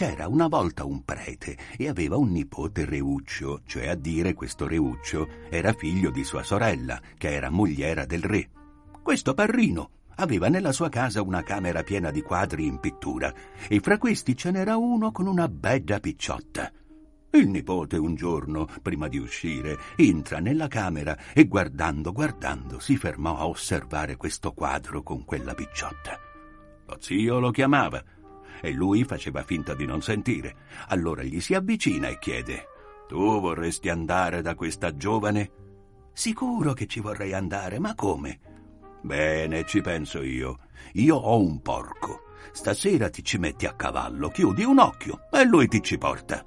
C'era una volta un prete e aveva un nipote Reuccio, cioè a dire questo Reuccio era figlio di sua sorella, che era mogliera del re. Questo parrino aveva nella sua casa una camera piena di quadri in pittura e fra questi ce n'era uno con una bella picciotta. Il nipote un giorno, prima di uscire, entra nella camera e guardando, guardando, si fermò a osservare questo quadro con quella picciotta. Lo zio lo chiamava e lui faceva finta di non sentire. Allora gli si avvicina e chiede: Tu vorresti andare da questa giovane? Sicuro che ci vorrei andare, ma come? Bene, ci penso io. Io ho un porco. Stasera ti ci metti a cavallo, chiudi un occhio e lui ti ci porta.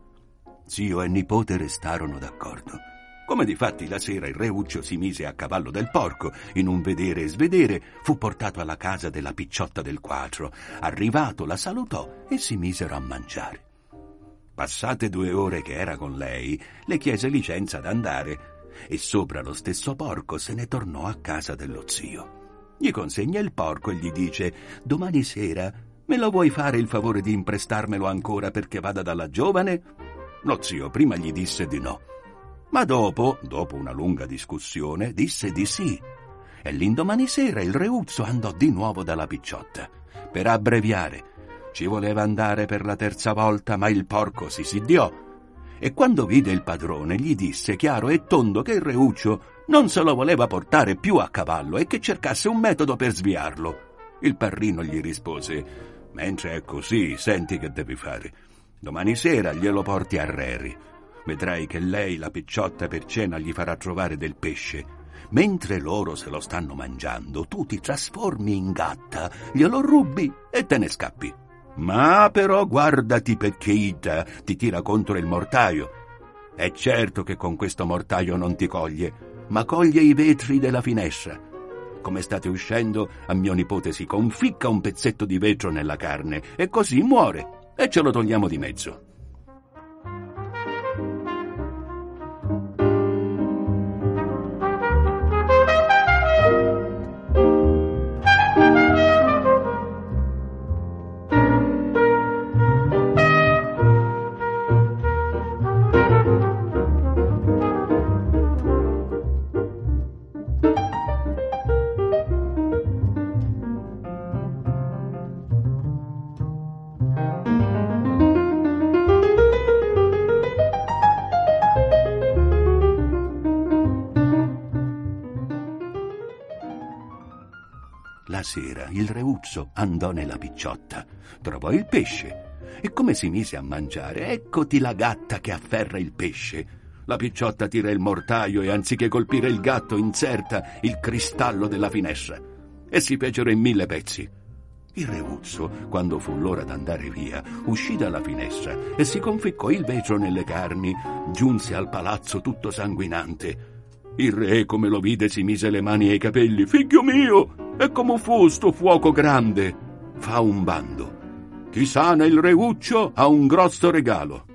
Zio e nipote restarono d'accordo. Come difatti la sera il reuccio si mise a cavallo del porco, in un vedere e svedere fu portato alla casa della picciotta del quattro. Arrivato la salutò e si misero a mangiare. Passate due ore che era con lei, le chiese licenza d'andare e sopra lo stesso porco se ne tornò a casa dello zio. Gli consegna il porco e gli dice Domani sera me lo vuoi fare il favore di imprestarmelo ancora perché vada dalla giovane? Lo zio prima gli disse di no ma dopo, dopo una lunga discussione, disse di sì. E l'indomani sera il reuzzo andò di nuovo dalla picciotta. Per abbreviare, ci voleva andare per la terza volta, ma il porco si siddiò. E quando vide il padrone, gli disse chiaro e tondo che il reuccio non se lo voleva portare più a cavallo e che cercasse un metodo per sviarlo. Il parrino gli rispose: Mentre è così, senti che devi fare. Domani sera glielo porti a Reri Vedrai che lei, la picciotta, per cena gli farà trovare del pesce. Mentre loro se lo stanno mangiando, tu ti trasformi in gatta, glielo rubi e te ne scappi. Ma però guardati perché Ita ti tira contro il mortaio. È certo che con questo mortaio non ti coglie, ma coglie i vetri della finestra. Come state uscendo, a mio nipote si conficca un pezzetto di vetro nella carne e così muore e ce lo togliamo di mezzo. Sera il reuzzo andò nella picciotta, trovò il pesce e come si mise a mangiare, eccoti la gatta che afferra il pesce. La picciotta tira il mortaio e anziché colpire il gatto inserta il cristallo della finestra e si fecero in mille pezzi. Il reuzzo, quando fu l'ora d'andare via, uscì dalla finestra e si conficcò il vetro nelle carni, giunse al palazzo tutto sanguinante Il re, come lo vide, si mise le mani ai capelli. Figlio mio, è come fu sto fuoco grande. Fa un bando. Chi sana il reuccio ha un grosso regalo.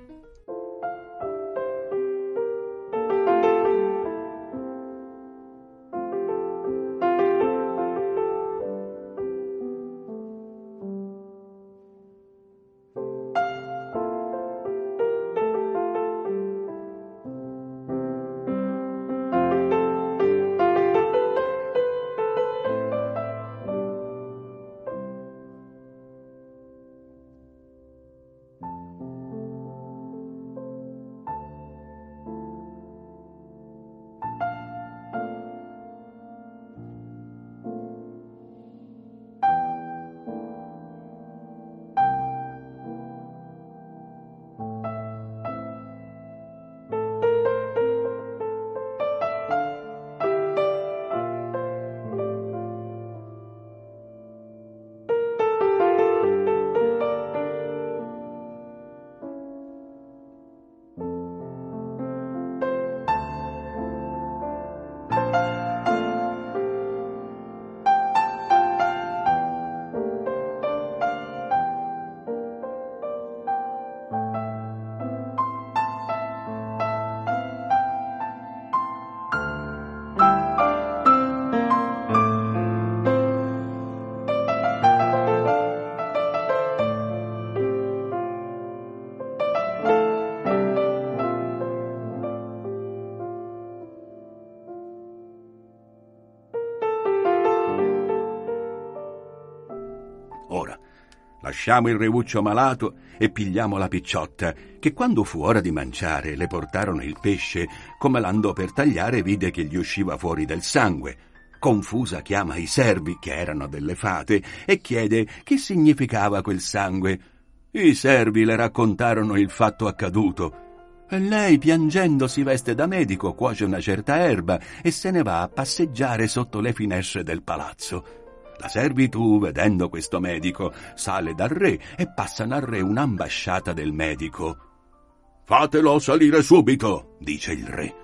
Lasciamo il reuccio malato e pigliamo la picciotta, che quando fu ora di mangiare le portarono il pesce, come l'andò per tagliare vide che gli usciva fuori del sangue. Confusa chiama i servi, che erano delle fate, e chiede che significava quel sangue. I servi le raccontarono il fatto accaduto. E lei, piangendo, si veste da medico, cuoce una certa erba e se ne va a passeggiare sotto le finestre del palazzo. La servitù, vedendo questo medico, sale dal re e passano al re un'ambasciata del medico. Fatelo salire subito, dice il re.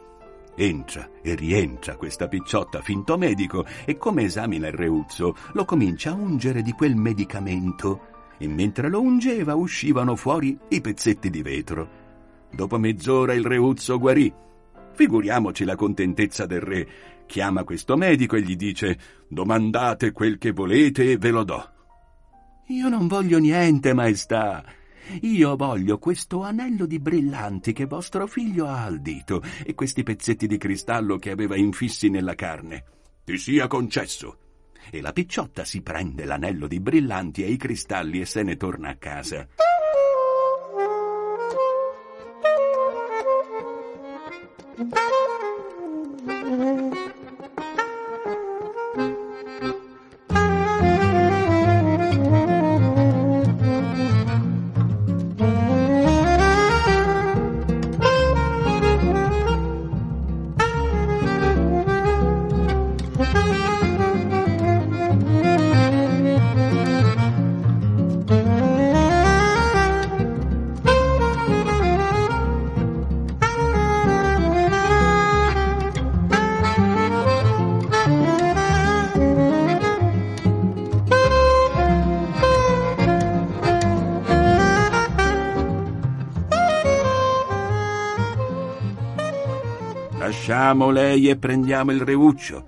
Entra e rientra questa picciotta finto medico e come esamina il reuzzo lo comincia a ungere di quel medicamento e mentre lo ungeva uscivano fuori i pezzetti di vetro. Dopo mezz'ora il reuzzo guarì. Figuriamoci la contentezza del re chiama questo medico e gli dice domandate quel che volete e ve lo do. Io non voglio niente, maestà. Io voglio questo anello di brillanti che vostro figlio ha al dito e questi pezzetti di cristallo che aveva infissi nella carne. Ti sia concesso. E la picciotta si prende l'anello di brillanti e i cristalli e se ne torna a casa. Lasciamo lei e prendiamo il reuccio.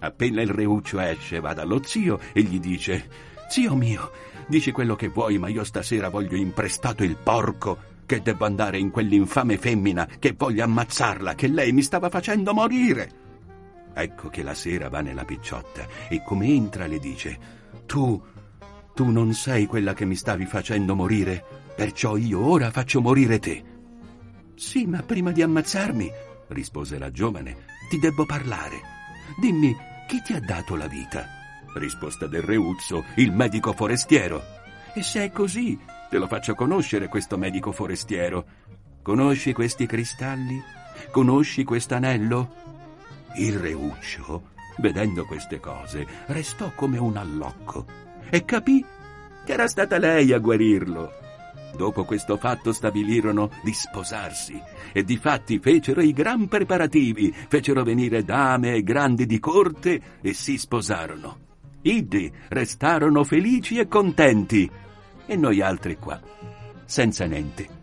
Appena il reuccio esce, va dallo zio e gli dice: Zio mio, dici quello che vuoi, ma io stasera voglio imprestato il porco che devo andare in quell'infame femmina che voglio ammazzarla, che lei mi stava facendo morire. Ecco che la sera va nella picciotta e come entra le dice: Tu, tu non sei quella che mi stavi facendo morire, perciò io ora faccio morire te. Sì, ma prima di ammazzarmi rispose la giovane, ti debbo parlare. Dimmi, chi ti ha dato la vita? Risposta del reuzzo, il medico forestiero. E se è così, te lo faccio conoscere questo medico forestiero. Conosci questi cristalli? Conosci quest'anello? Il reuccio, vedendo queste cose, restò come un allocco e capì che era stata lei a guarirlo. Dopo questo fatto stabilirono di sposarsi e di fatti fecero i gran preparativi, fecero venire dame e grandi di corte e si sposarono. Iddi restarono felici e contenti e noi altri qua, senza niente.